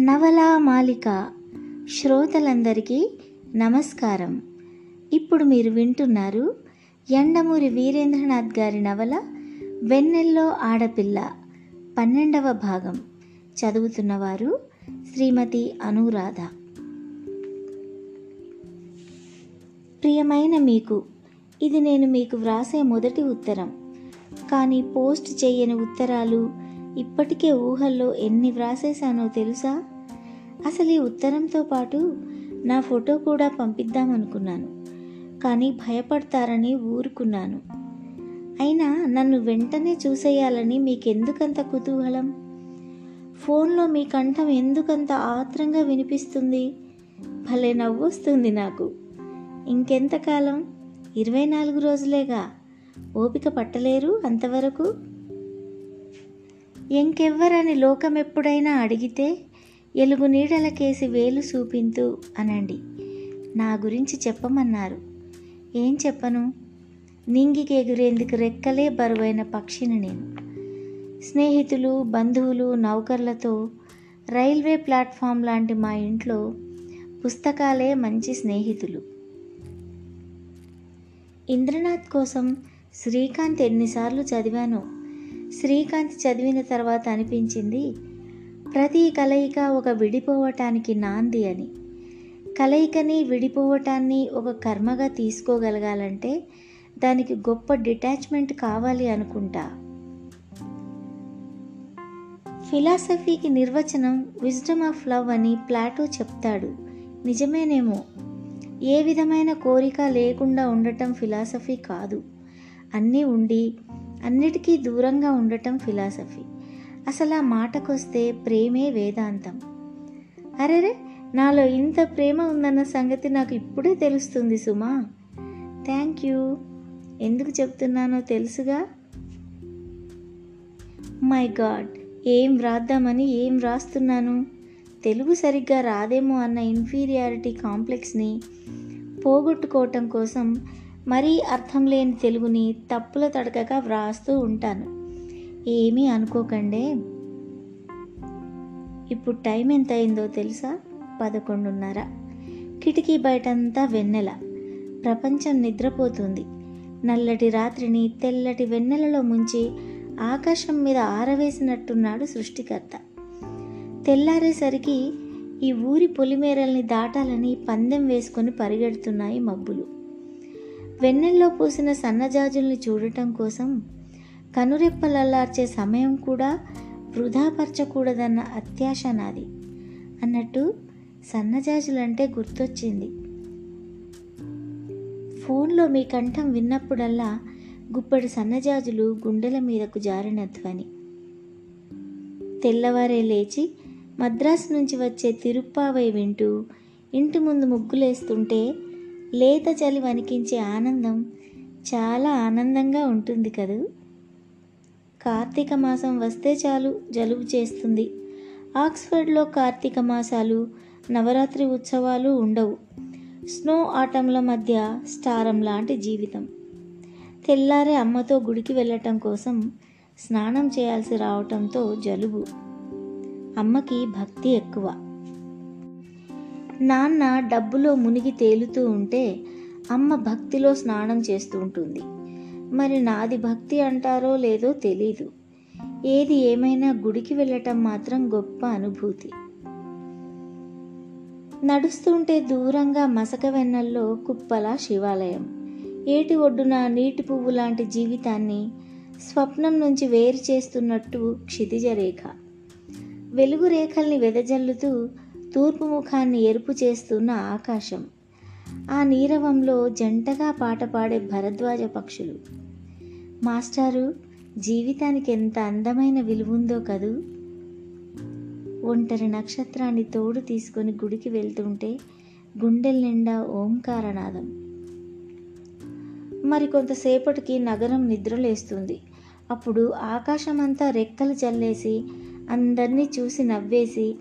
నవలా మాలిక శ్రోతలందరికీ నమస్కారం. ఇప్పుడు మీరు వింటున్నారు ఎండమూరి వీరేంద్రనాథ్ గారి నవల వెన్నెల్లో ఆడపిల్ల పన్నెండవ భాగం. చదువుతున్నవారు శ్రీమతి అనురాధ. ప్రియమైన మీకు ఇది నేను మీకు వ్రాసే మొదటి ఉత్తరం. కానీ పోస్ట్ చేయని ఉత్తరాలు ఇప్పటికే ఊహల్లో ఎన్ని వ్రాసేశానో తెలుసా? అసలు ఈ ఉత్తరంతో పాటు నా ఫోటో కూడా పంపిద్దామనుకున్నాను. కానీ భయపడతారని ఊరుకున్నాను. అయినా నన్ను వెంటనే చూసేయాలని మీకెందుకంత కుతూహలం? ఫోన్లో మీ కంఠం ఎందుకంత ఆత్రంగా వినిపిస్తుంది? భలే నవ్వొస్తుంది నాకు. ఇంకెంతకాలం? ఇరవై నాలుగు రోజులేగా. ఓపిక పట్టలేరు అంతవరకు? ఇంకెవ్వరని లోకమెప్పుడైనా అడిగితే ఎలుగు నీడలకేసి వేలు చూపింతు అనండి. నా గురించి చెప్పమన్నారు. ఏం చెప్పను? నింగికి ఎగురేందుకు రెక్కలే బరువైన పక్షిని నేను. స్నేహితులు బంధువులు నౌకర్లతో రైల్వే ప్లాట్ఫామ్ లాంటి మా ఇంట్లో పుస్తకాలే మంచి స్నేహితులు. ఇంద్రనాథ్ కోసం శ్రీకాంత్ ఎన్నిసార్లు చదివానో శ్రీకాంత్ చదివిన తర్వాత అనిపించింది ప్రతి కలయిక ఒక విడిపోవటానికి నాంది అని. కలయికని విడిపోవటాన్ని ఒక కర్మగా తీసుకోగలగాలంటే దానికి గొప్ప డిటాచ్మెంట్ కావాలి అనుకుంటా. ఫిలాసఫీకి నిర్వచనం విజ్డమ్ ఆఫ్ లవ్ అని ప్లాటో చెప్తాడు. నిజమేనేమో? ఏ విధమైన కోరిక లేకుండా ఉండటం ఫిలాసఫీ కాదు. అన్నీ ఉండి అన్నిటికీ దూరంగా ఉండటం ఫిలాసఫీ. అసలు ఆ మాటకొస్తే ప్రేమే వేదాంతం. అరెరే నాలో ఇంత ప్రేమ ఉందన్న సంగతి నాకు ఇప్పుడే తెలుస్తుంది సుమా. Thank you. ఎందుకు చెప్తున్నానో తెలుసుగా? మై గాడ్ ఏం వ్రాద్దామని ఏం వ్రాస్తున్నాను తెలుగు సరిగ్గా రాదేమో అన్న ఇన్ఫీరియారిటీ కాంప్లెక్స్ని పోగొట్టుకోవటం కోసం మరీ అర్థం లేని తెలుగుని తప్పుల తడకగా వ్రాస్తూ ఉంటాను. ఏమీ అనుకోకండే. ఇప్పుడు టైం ఎంత అయిందో తెలుసా? పదకొండున్నర. కిటికీ బయటంతా వెన్నెల. ప్రపంచం నిద్రపోతుంది. నల్లటి రాత్రిని తెల్లటి వెన్నెలలో ముంచి ఆకాశం మీద ఆరవేసినట్టున్నాడు సృష్టికర్త. తెల్లారేసరికి ఈ ఊరి పొలిమేరల్ని దాటాలని పందెం వేసుకొని పరిగెడుతున్నాయి మబ్బులు. వెన్నెల్లో పూసిన సన్నజాజుల్ని చూడటం కోసం కనురెప్పలల్లార్చే సమయం కూడా వృధాపరచకూడదన్న అత్యాశ నాది అన్నట్టు సన్నజాజులంటే గుర్తొచ్చింది. ఫోన్లో మీ కంఠం విన్నప్పుడల్లా గుప్పడి సన్నజాజులు గుండెల మీదకు జారిన ధ్వని తెల్లవారే లేచి మద్రాసు నుంచి వచ్చే తిరుప్పావై వింటూ ఇంటి ముందు ముగ్గులేస్తుంటే లేత చలి వణికించే ఆనందం చాలా ఆనందంగా ఉంటుంది కదూ? కార్తీక మాసం వస్తే చాలు జలుబు చేస్తుంది. ఆక్స్ఫర్డ్లో కార్తీక మాసాలు నవరాత్రి ఉత్సవాలు ఉండవు. స్నో ఆటంల మధ్య స్టారం లాంటి జీవితం. తెల్లారే అమ్మతో గుడికి వెళ్ళటం కోసం స్నానం చేయాల్సి రావటంతో జలుబు. అమ్మకి భక్తి ఎక్కువ. నాన్న డబ్బులో మునిగి తేలుతూ ఉంటే అమ్మ భక్తిలో స్నానం చేస్తూ ఉంటుంది. మరి నాది భక్తి అంటారో లేదో తెలీదు. ఏది ఏమైనా గుడికి వెళ్ళటం మాత్రం గొప్ప అనుభూతి. నడుస్తుంటే దూరంగా మసక వెన్నెల్లో కుప్పల శివాలయం. ఏటి ఒడ్డున నీటి పువ్వు లాంటి జీవితాన్ని స్వప్నం నుంచి వేరు చేస్తున్నట్టు క్షితిజ రేఖ. వెలుగు రేఖల్ని వెదజల్లుతూ తూర్పు ముఖాన్ని ఎరుపు చేస్తున్న ఆకాశం. ఆ నీరవంలో జంటగా పాట పాడే భరద్వాజ పక్షులు. మాస్టారు జీవితానికి ఎంత అందమైన విలువుందో కదూ? ఒంటరి నక్షత్రాన్ని తోడు తీసుకొని గుడికి వెళ్తుంటే గుండెల నిండా ఓంకారనాదం. మరి కొంతసేపటికి నగరం నిద్రలేస్తుంది. అప్పుడు ఆకాశమంతా రెక్కలు చల్లేసి అందరినీ చూసి నవ్వేసి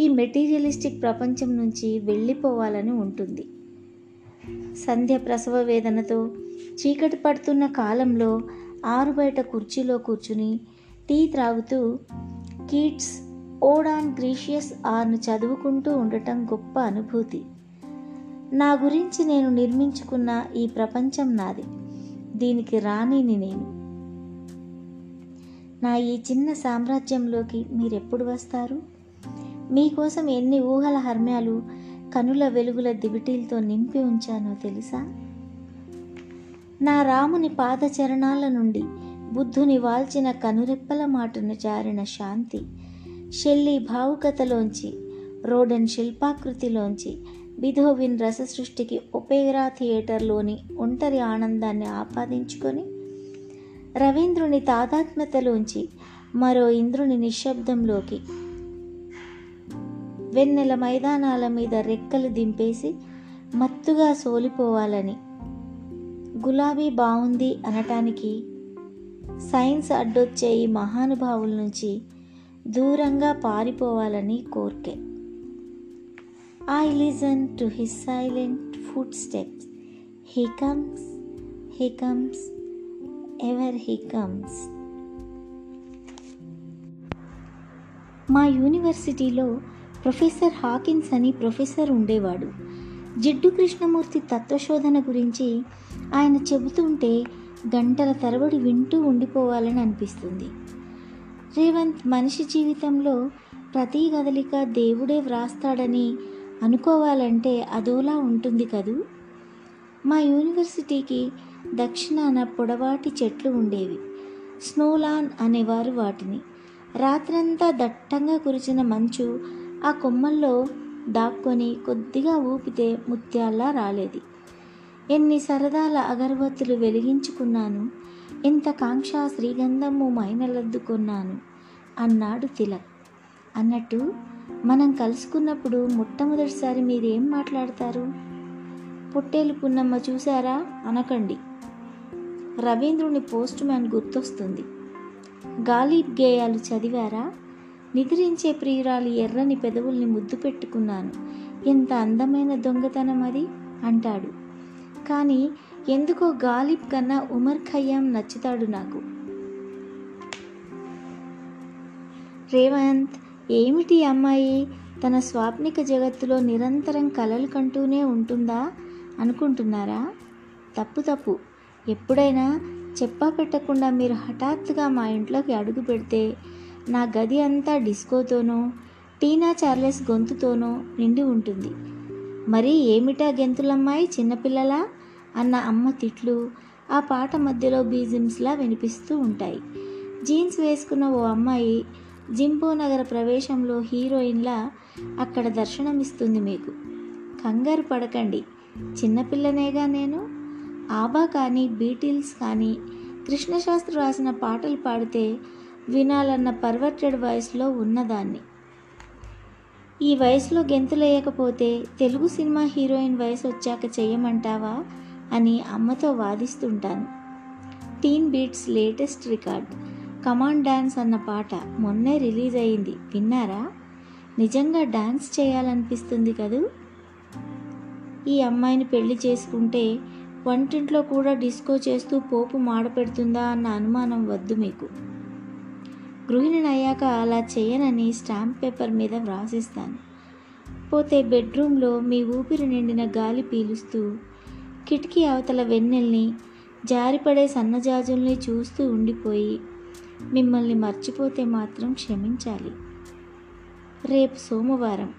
ఈ మెటీరియలిస్టిక్ ప్రపంచం నుంచి వెళ్ళిపోవాలని ఉంటుంది. సంధ్య ప్రసవ వేదనతో చీకటి పడుతున్న కాలంలో ఆరు బయట కుర్చీలో కూర్చుని టీ త్రాగుతూ కీట్స్ ఓడాన్ గ్రీషియస్ ఆర్ను చదువుకుంటూ ఉండటం గొప్ప అనుభూతి. నా గురించి నేను నిర్మించుకున్న ఈ ప్రపంచం నాది. దీనికి రాణిని నేను. నా ఈ చిన్న సామ్రాజ్యంలోకి మీరెప్పుడు వస్తారు? మీకోసం ఎన్ని ఊహల హర్మ్యాలు కనుల వెలుగుల దివిటీలతో నింపి ఉంచానో తెలుసా? నా రాముని పాదచరణాల నుండి బుద్ధుని వాల్చిన కనురెప్పల మాటను జారిన శాంతి షెల్లీ భావుకతలోంచి రోడన్ శిల్పాకృతిలోంచి బిధోవిన్ రస సృష్టికి ఒపేరా థియేటర్లోని ఒంటరి ఆనందాన్ని ఆపాదించుకొని రవీంద్రుని తాదాత్మ్యతలోంచి మరో ఇంద్రుని నిశ్శబ్దంలోకి వెన్నెల మైదానాల మీద రెక్కలు దింపేసి మత్తుగా సోలిపోవాలని. గులాబీ బాగుంది అనటానికి సైన్స్ అడ్డొచ్చే ఈ మహానుభావుల నుంచి దూరంగా పారిపోవాలని కోర్కే. I listen to his silent footsteps he comes he comes ever he comes మా యూనివర్సిటీలో ప్రొఫెసర్ హాకిన్స్ అని ప్రొఫెసర్ ఉండేవాడు. జిడ్డు కృష్ణమూర్తి తత్వశోధన గురించి ఆయన చెబుతుంటే గంటల తరబడి వింటూ ఉండిపోవాలని అనిపిస్తుంది. రేవంత్ మనిషి జీవితంలో ప్రతి కదలిక దేవుడే వ్రాస్తాడని అనుకోవాలంటే అదోలా ఉంటుంది కదూ? మా యూనివర్సిటీకి దక్షిణాన పొడవాటి చెట్లు ఉండేవి. స్నోలాన్ అనేవారు వాటిని. రాత్రంతా దట్టంగా కురిచిన మంచు ఆ కొమ్మల్లో దాక్కొని కొద్దిగా ఊపితే ముత్యాల్లా రాలేది. ఎన్ని సరదాల అగరబత్తులు వెలిగించుకున్నాను ఎంత కాంక్ష శ్రీగంధము మైనలద్దుకున్నాను అన్నాడు తిలక్. అన్నట్టు మనం కలుసుకున్నప్పుడు మొట్టమొదటిసారి మీరేం మాట్లాడతారు? పొట్టేలు పున్నమ్మ చూసారా అనకండి. రవీంద్రుని పోస్ట్ మ్యాన్ గుర్తొస్తుంది. గాలిబ్ గేయాలు చదివారా? నిద్రించే ప్రియురాలి ఎర్రని పెదవుల్ని ముద్దు పెట్టుకున్నాను. ఎంత అందమైన దొంగతనం అది? అంటాడు. కానీ ఎందుకో గాలిబ్ కన్నా ఉమర్ ఖయ్యాం నచ్చుతాడు నాకు. రేవంత్ ఏమిటి అమ్మాయి? తన స్వాప్నిక జగత్తులో నిరంతరం కలలు కంటూనే ఉంటుందా? అనుకుంటున్నారా? తప్పు తప్పు. ఎప్పుడైనా చెప్పా పెట్టకుండా మీరు హఠాత్తుగా మా ఇంట్లోకి అడుగు పెడితే నా గది అంతా డిస్కోతోనో టీనా చార్లెస్ గొంతుతోనో నిండి ఉంటుంది. మరి ఏమిటా గెంతులమ్మాయి చిన్నపిల్లలా? అన్న అమ్మ తిట్లు ఆ పాట మధ్యలో బీజిమ్స్లా వినిపిస్తూ ఉంటాయి. జీన్స్ వేసుకున్న ఓ అమ్మాయి జింపో నగర ప్రవేశంలో హీరోయిన్లా అక్కడ దర్శనమిస్తుంది మీకు. కంగారు పడకండి. చిన్నపిల్లనేగా నేను? ఆబా కానీ బీటిల్స్ కానీ కృష్ణశాస్త్రి రాసిన పాటలు పాడితే వినాలన్న పర్వర్టెడ్ వాయిస్లో ఉన్నదాన్ని. ఈ వయసులో గెంతులేయకపోతే తెలుగు సినిమా హీరోయిన్ వయసు వచ్చాక చేయమంటావా అని అమ్మతో వాదిస్తుంటాను. Teen beats latest record. Command dance అన్న పాట మొన్నే రిలీజ్ అయింది విన్నారా? నిజంగా డ్యాన్స్ చేయాలనిపిస్తుంది కదూ? ఈ అమ్మాయిని పెళ్ళి చేసుకుంటే వంటింట్లో కూడా డిస్కో చేస్తూ పోపు మాడపెడుతుందా అన్న అనుమానం వద్దు మీకు. గృహిణిని అయ్యాక అలా చేయనని స్టాంప్ పేపర్ మీద వ్రాసిస్తాను. పోతే బెడ్రూమ్లో మీ ఊపిరి నిండిన గాలి పీలుస్తూ కిటికీ అవతల వెన్నెల్ని జారిపడే సన్నజాజుల్ని చూస్తూ ఉండిపోయి మిమ్మల్ని మర్చిపోతే మాత్రం క్షమించాలి. రేపు సోమవారం.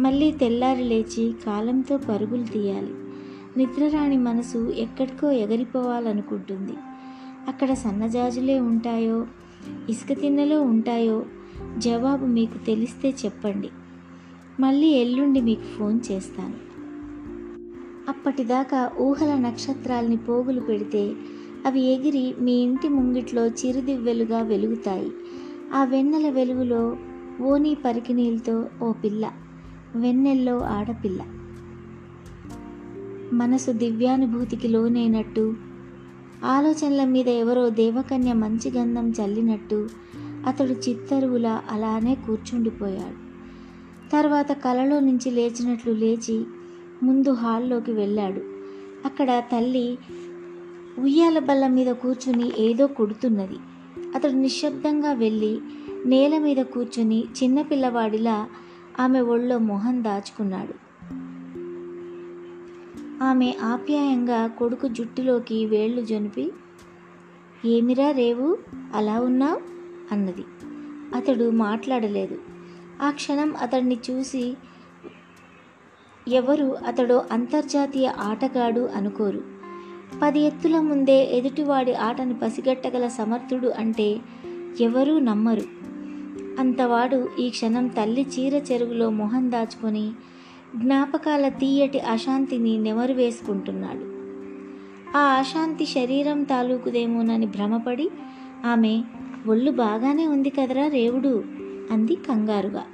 మళ్ళీ తెల్లారి లేచి కాలంతో పరుగులు తీయాలి. నిద్రరాని మనసు ఎక్కడికో ఎగరిపోవాలనుకుంటుంది. అక్కడ సన్నజాజులే ఉంటాయో ఇసుక తిన్నెలో ఉంటాయో జవాబు మీకు తెలిస్తే చెప్పండి. మళ్ళీ ఎల్లుండి మీకు ఫోన్ చేస్తాను. అప్పటిదాకా ఊహల నక్షత్రాల్ని పోగులు పెడితే అవి ఎగిరి మీ ఇంటి ముంగిట్లో చిరుదివ్వెలుగా వెలుగుతాయి. ఆ వెన్నెల వెలుగులో ఓనీ పరికినీలతో ఓ పిల్ల వెన్నెల్లో ఆడపిల్ల. మనసు దివ్యానుభూతికి లోనైనట్టు ఆలోచనల మీద ఎవరో దేవకన్య మంచి గంధం చల్లినట్టు అతడు చిత్తరువులా అలానే కూర్చుండిపోయాడు. తర్వాత కలలో నుంచి లేచినట్లు లేచి ముందు హాల్లోకి వెళ్ళాడు. అక్కడ తల్లి ఉయ్యాల బల్ల మీద కూర్చుని ఏదో కుడుతున్నది. అతడు నిశ్శబ్దంగా వెళ్ళి నేల మీద కూర్చుని చిన్నపిల్లవాడిలా ఆమె ఒళ్ళో మొహం దాచుకున్నాడు. ఆమె ఆప్యాయంగా కొడుకు జుట్టులోకి వేళ్ళు జొనిపి ఏమిరా రేవు అలా ఉన్నావు? అన్నది. అతడు మాట్లాడలేదు. ఆ క్షణం అతడిని చూసి ఎవరు అతడు అంతర్జాతీయ ఆటగాడు అనుకోరు. పది ఎత్తుల ముందే ఎదుటివాడి ఆటను పసిగట్టగల సమర్థుడు అంటే ఎవరూ నమ్మరు. అంతవాడు ఈ క్షణం తల్లి చీర చెరుగులో మొహం దాచుకొని జ్ఞాపకాల తీయటి అశాంతిని నెమరు వేసుకుంటున్నాడు. ఆ అశాంతి శరీరం తాలూకుదేమోనని భ్రమపడి ఆమె ఒళ్ళు బాగానే ఉంది కదరా రేవుడు అంది కంగారుగా.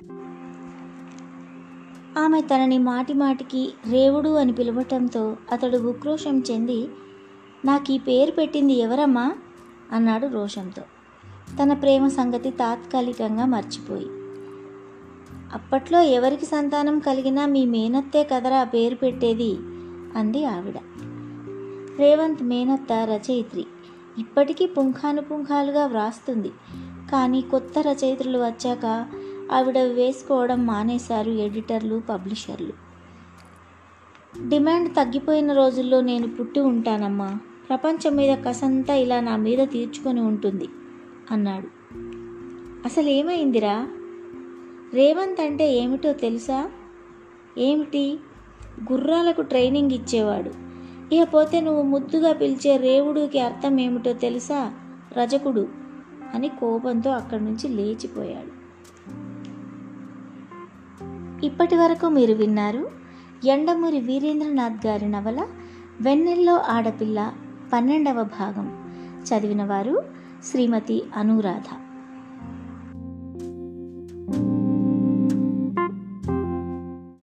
ఆమె తనని మాటి మాటికి రేవుడు అని పిలవటంతో అతడు ఉక్రోషం చెంది నాకు ఈ పేరు పెట్టింది ఎవరమ్మా? అన్నాడు రోషంతో. తన ప్రేమ సంగతి తాత్కాలికంగా మర్చిపోయి. అప్పట్లో ఎవరికి సంతానం కలిగినా మీ మేనత్తే కదరా పేరు పెట్టేది? అంది ఆవిడ. రేవంత్ మేనత్త రచయిత్రి. ఇప్పటికీ పుంఖానుపుంఖాలుగా వ్రాస్తుంది. కానీ కొత్త రచయిత్రులు వచ్చాక ఆవిడ వేసుకోవడం మానేశారు ఎడిటర్లు పబ్లిషర్లు. డిమాండ్ తగ్గిపోయిన రోజుల్లో నేను పుట్టి ఉంటానమ్మా. ప్రపంచం మీద కసంతా ఇలా నా మీద తీర్చుకొని ఉంటుంది అన్నాడు. అసలు ఏమైందిరా రేవంత్ అంటే ఏమిటో తెలుసా? ఏమిటి? గుర్రాలకు ట్రైనింగ్ ఇచ్చేవాడు. ఇకపోతే నువ్వు ముద్దుగా పిలిచే రేవుడికి అర్థం ఏమిటో తెలుసా? రజకుడు అని కోపంతో అక్కడి నుంచి లేచిపోయాడు. ఇప్పటి వరకు మీరు విన్నారు ఎండమూరి వీరేంద్రనాథ్ గారి నవల వెన్నెల్లో ఆడపిల్ల పన్నెండవ భాగం. చదివిన వారు శ్రీమతి అనురాధ.